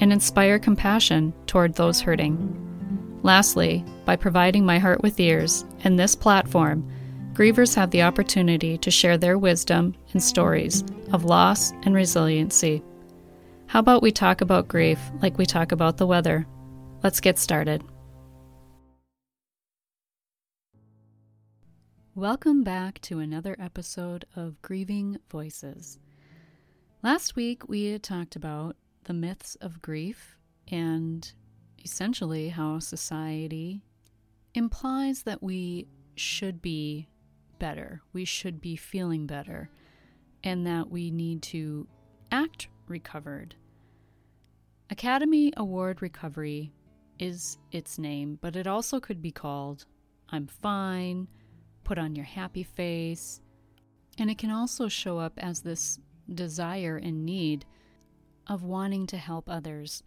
and inspire compassion toward those hurting. Lastly, by providing my heart with ears and this platform, grievers have the opportunity to share their wisdom and stories of loss and resiliency. How about we talk about grief like we talk about the weather? Let's get started. Welcome back to another episode of Grieving Voices. Last week we had talked about the myths of grief and essentially how society implies that we should be better, we should be feeling better, and that we need to act recovered. Academy Award Recovery is its name, but it also could be called I'm fine, put on your happy face, and it can also show up as this desire and need of wanting to help others.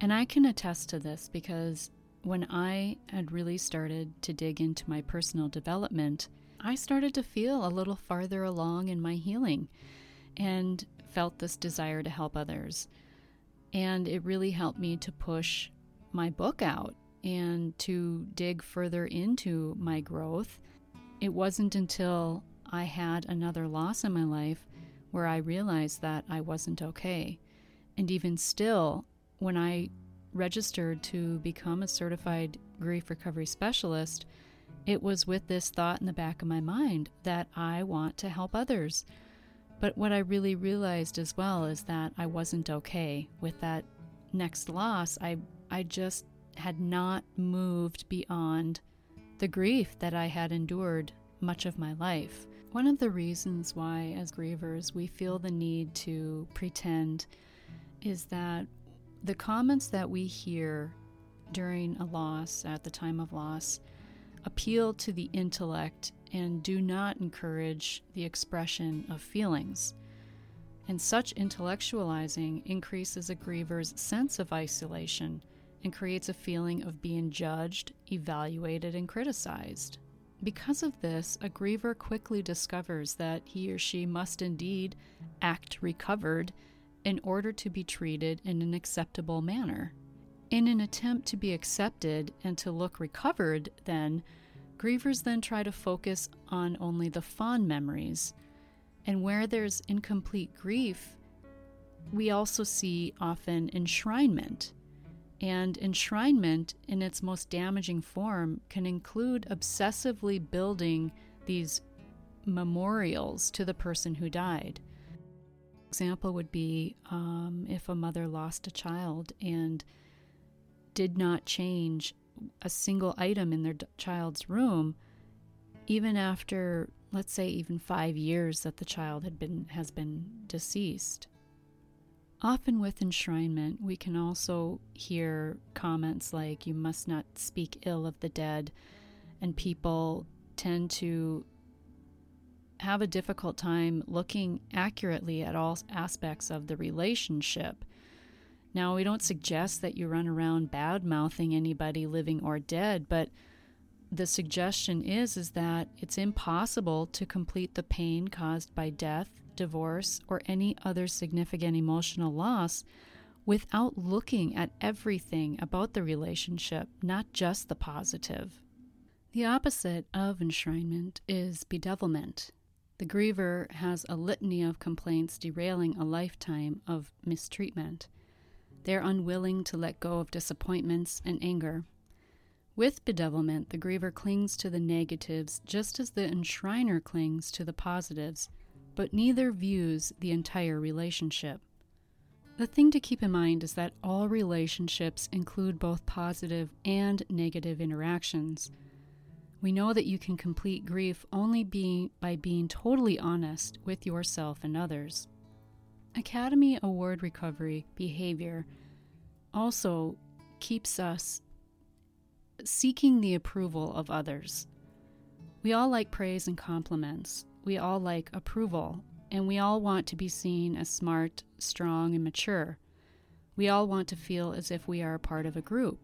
And I can attest to this because when I had really started to dig into my personal development, I started to feel a little farther along in my healing and felt this desire to help others. And it really helped me to push my book out and to dig further into my growth. It wasn't until I had another loss in my life where I realized that I wasn't okay. And even still, when I registered to become a certified grief recovery specialist, it was with this thought in the back of my mind that I want to help others. But what I really realized as well is that I wasn't okay with that next loss. I I just had not moved beyond the grief that I had endured much of my life. One of the reasons why as grievers we feel the need to pretend is that the comments that we hear during a loss, at the time of loss, appeal to the intellect and do not encourage the expression of feelings. And such intellectualizing increases a griever's sense of isolation and creates a feeling of being judged, evaluated, and criticized. Because of this, a griever quickly discovers that he or she must indeed act recovered in order to be treated in an acceptable manner. In an attempt to be accepted and to look recovered, then, grievers then try to focus on only the fond memories. And where there's incomplete grief, we also see often enshrinement. And enshrinement, in its most damaging form, can include obsessively building these memorials to the person who died example would be um, if a mother lost a child and did not change a single item in their d- child's room, even after, let's say, even five years that the child had been has been deceased. Often with enshrinement, we can also hear comments like, you must not speak ill of the dead, and people tend to have a difficult time looking accurately at all aspects of the relationship. Now, we don't suggest that you run around bad mouthing anybody living or dead, but the suggestion is is that it's impossible to complete the pain caused by death, divorce, or any other significant emotional loss without looking at everything about the relationship, not just the positive. The opposite of enshrinement is bedevilment. The griever has a litany of complaints derailing a lifetime of mistreatment. They are unwilling to let go of disappointments and anger. With bedevilment, the griever clings to the negatives just as the enshriner clings to the positives, but neither views the entire relationship. The thing to keep in mind is that all relationships include both positive and negative interactions. We know that you can complete grief only be, by being totally honest with yourself and others. Academy Award recovery behavior also keeps us seeking the approval of others. We all like praise and compliments. We all like approval, and we all want to be seen as smart, strong, and mature. We all want to feel as if we are a part of a group.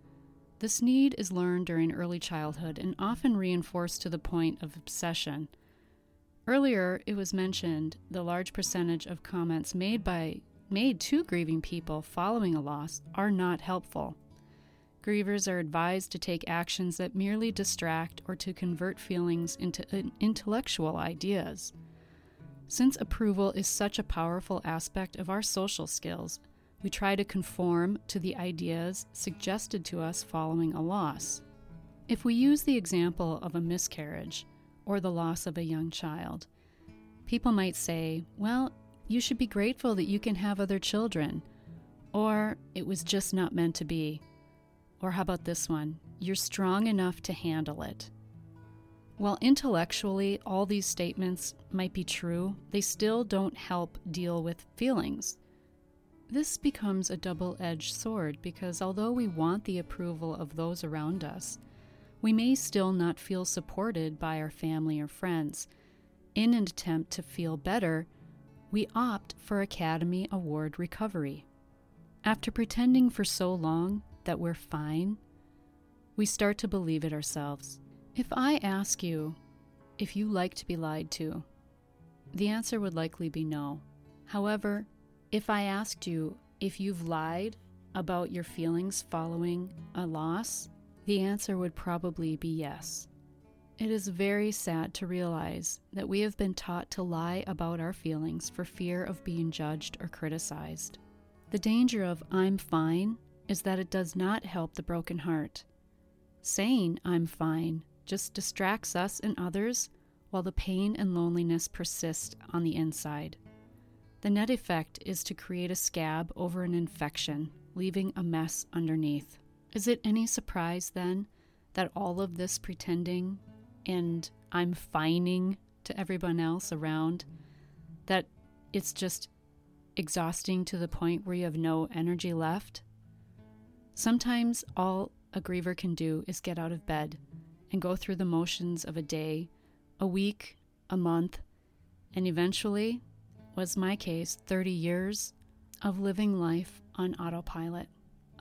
This need is learned during early childhood and often reinforced to the point of obsession. Earlier, it was mentioned the large percentage of comments made by made to grieving people following a loss are not helpful. Grievers are advised to take actions that merely distract or to convert feelings into intellectual ideas. Since approval is such a powerful aspect of our social skills, we try to conform to the ideas suggested to us following a loss. If we use the example of a miscarriage or the loss of a young child, people might say, Well, you should be grateful that you can have other children, or it was just not meant to be. Or how about this one? You're strong enough to handle it. While intellectually all these statements might be true, they still don't help deal with feelings. This becomes a double edged sword because although we want the approval of those around us, we may still not feel supported by our family or friends. In an attempt to feel better, we opt for Academy Award recovery. After pretending for so long that we're fine, we start to believe it ourselves. If I ask you if you like to be lied to, the answer would likely be no. However, if I asked you if you've lied about your feelings following a loss, the answer would probably be yes. It is very sad to realize that we have been taught to lie about our feelings for fear of being judged or criticized. The danger of I'm fine is that it does not help the broken heart. Saying I'm fine just distracts us and others while the pain and loneliness persist on the inside. The net effect is to create a scab over an infection, leaving a mess underneath. Is it any surprise then that all of this pretending and I'm fining to everyone else around that it's just exhausting to the point where you have no energy left? Sometimes all a griever can do is get out of bed and go through the motions of a day, a week, a month, and eventually was my case 30 years of living life on autopilot.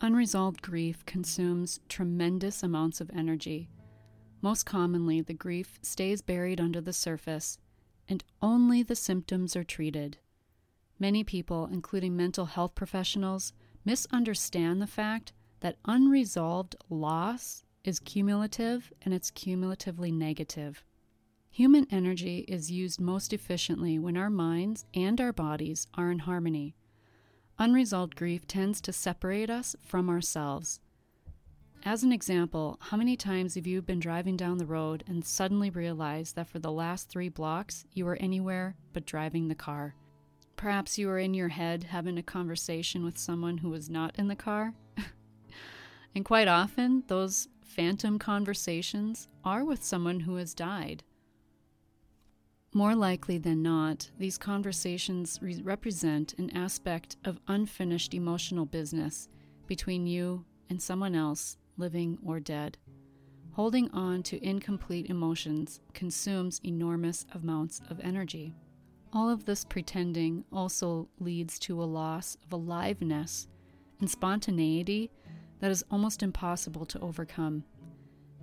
Unresolved grief consumes tremendous amounts of energy. Most commonly, the grief stays buried under the surface, and only the symptoms are treated. Many people, including mental health professionals, misunderstand the fact that unresolved loss is cumulative and it's cumulatively negative. Human energy is used most efficiently when our minds and our bodies are in harmony. Unresolved grief tends to separate us from ourselves. As an example, how many times have you been driving down the road and suddenly realized that for the last three blocks you were anywhere but driving the car? Perhaps you were in your head having a conversation with someone who was not in the car? and quite often, those phantom conversations are with someone who has died. More likely than not, these conversations re- represent an aspect of unfinished emotional business between you and someone else, living or dead. Holding on to incomplete emotions consumes enormous amounts of energy. All of this pretending also leads to a loss of aliveness and spontaneity that is almost impossible to overcome.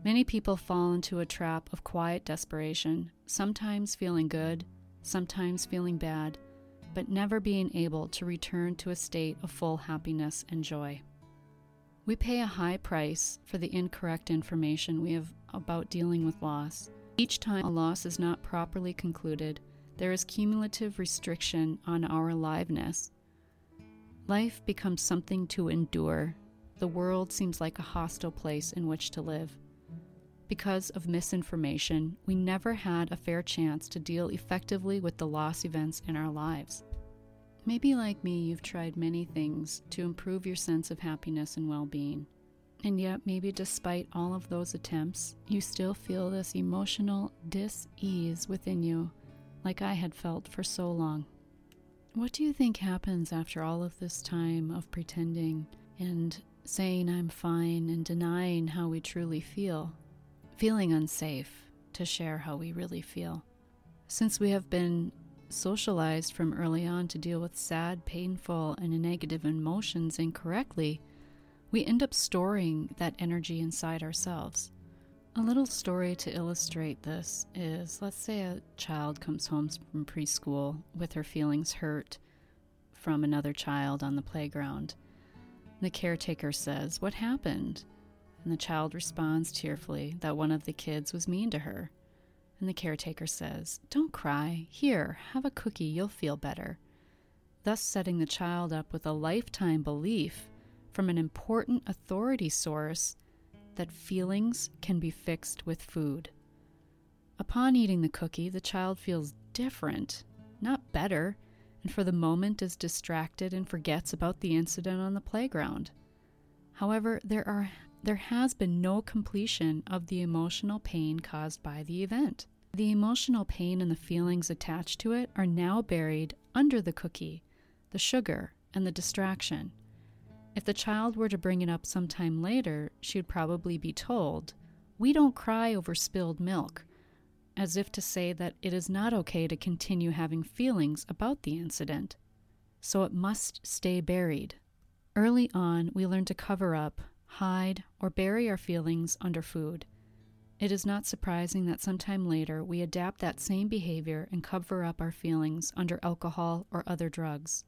Many people fall into a trap of quiet desperation, sometimes feeling good, sometimes feeling bad, but never being able to return to a state of full happiness and joy. We pay a high price for the incorrect information we have about dealing with loss. Each time a loss is not properly concluded, there is cumulative restriction on our aliveness. Life becomes something to endure. The world seems like a hostile place in which to live. Because of misinformation, we never had a fair chance to deal effectively with the loss events in our lives. Maybe, like me, you've tried many things to improve your sense of happiness and well being. And yet, maybe despite all of those attempts, you still feel this emotional dis ease within you, like I had felt for so long. What do you think happens after all of this time of pretending and saying I'm fine and denying how we truly feel, feeling unsafe to share how we really feel. Since we have been socialized from early on to deal with sad, painful, and negative emotions incorrectly, we end up storing that energy inside ourselves. A little story to illustrate this is let's say a child comes home from preschool with her feelings hurt from another child on the playground. The caretaker says, What happened? And the child responds tearfully that one of the kids was mean to her. And the caretaker says, Don't cry. Here, have a cookie. You'll feel better. Thus, setting the child up with a lifetime belief from an important authority source that feelings can be fixed with food. Upon eating the cookie, the child feels different, not better, and for the moment is distracted and forgets about the incident on the playground. However, there are there has been no completion of the emotional pain caused by the event. The emotional pain and the feelings attached to it are now buried under the cookie, the sugar, and the distraction. If the child were to bring it up sometime later, she would probably be told, We don't cry over spilled milk, as if to say that it is not okay to continue having feelings about the incident. So it must stay buried. Early on, we learn to cover up, hide, or bury our feelings under food. It is not surprising that sometime later we adapt that same behavior and cover up our feelings under alcohol or other drugs.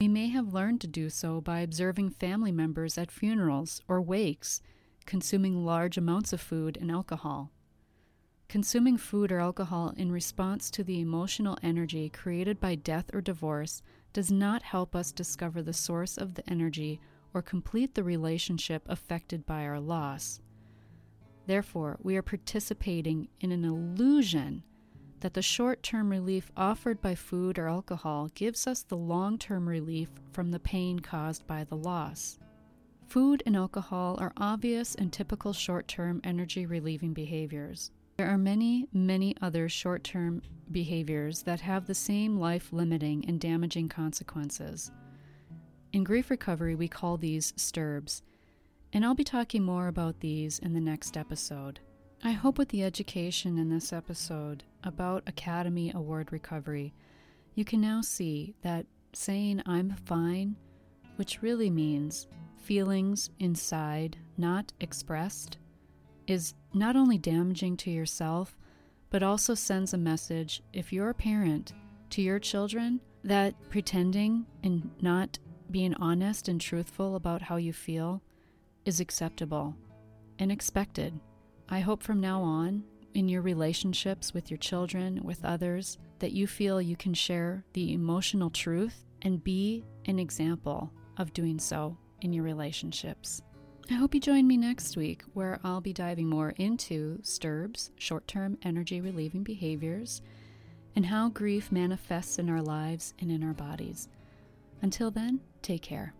We may have learned to do so by observing family members at funerals or wakes consuming large amounts of food and alcohol. Consuming food or alcohol in response to the emotional energy created by death or divorce does not help us discover the source of the energy or complete the relationship affected by our loss. Therefore, we are participating in an illusion that the short term relief offered by food or alcohol gives us the long term relief from the pain caused by the loss. Food and alcohol are obvious and typical short term energy relieving behaviors. There are many, many other short term behaviors that have the same life limiting and damaging consequences. In grief recovery, we call these STIRBs, and I'll be talking more about these in the next episode. I hope with the education in this episode about Academy Award recovery, you can now see that saying I'm fine, which really means feelings inside not expressed, is not only damaging to yourself, but also sends a message, if you're a parent, to your children that pretending and not being honest and truthful about how you feel is acceptable and expected. I hope from now on, in your relationships with your children, with others, that you feel you can share the emotional truth and be an example of doing so in your relationships. I hope you join me next week, where I'll be diving more into STIRBs, short term energy relieving behaviors, and how grief manifests in our lives and in our bodies. Until then, take care.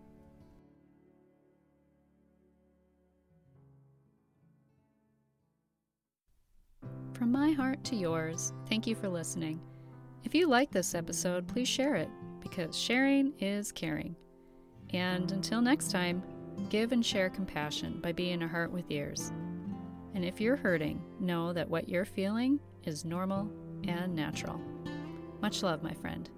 From my heart to yours, thank you for listening. If you like this episode, please share it because sharing is caring. And until next time, give and share compassion by being a heart with ears. And if you're hurting, know that what you're feeling is normal and natural. Much love, my friend.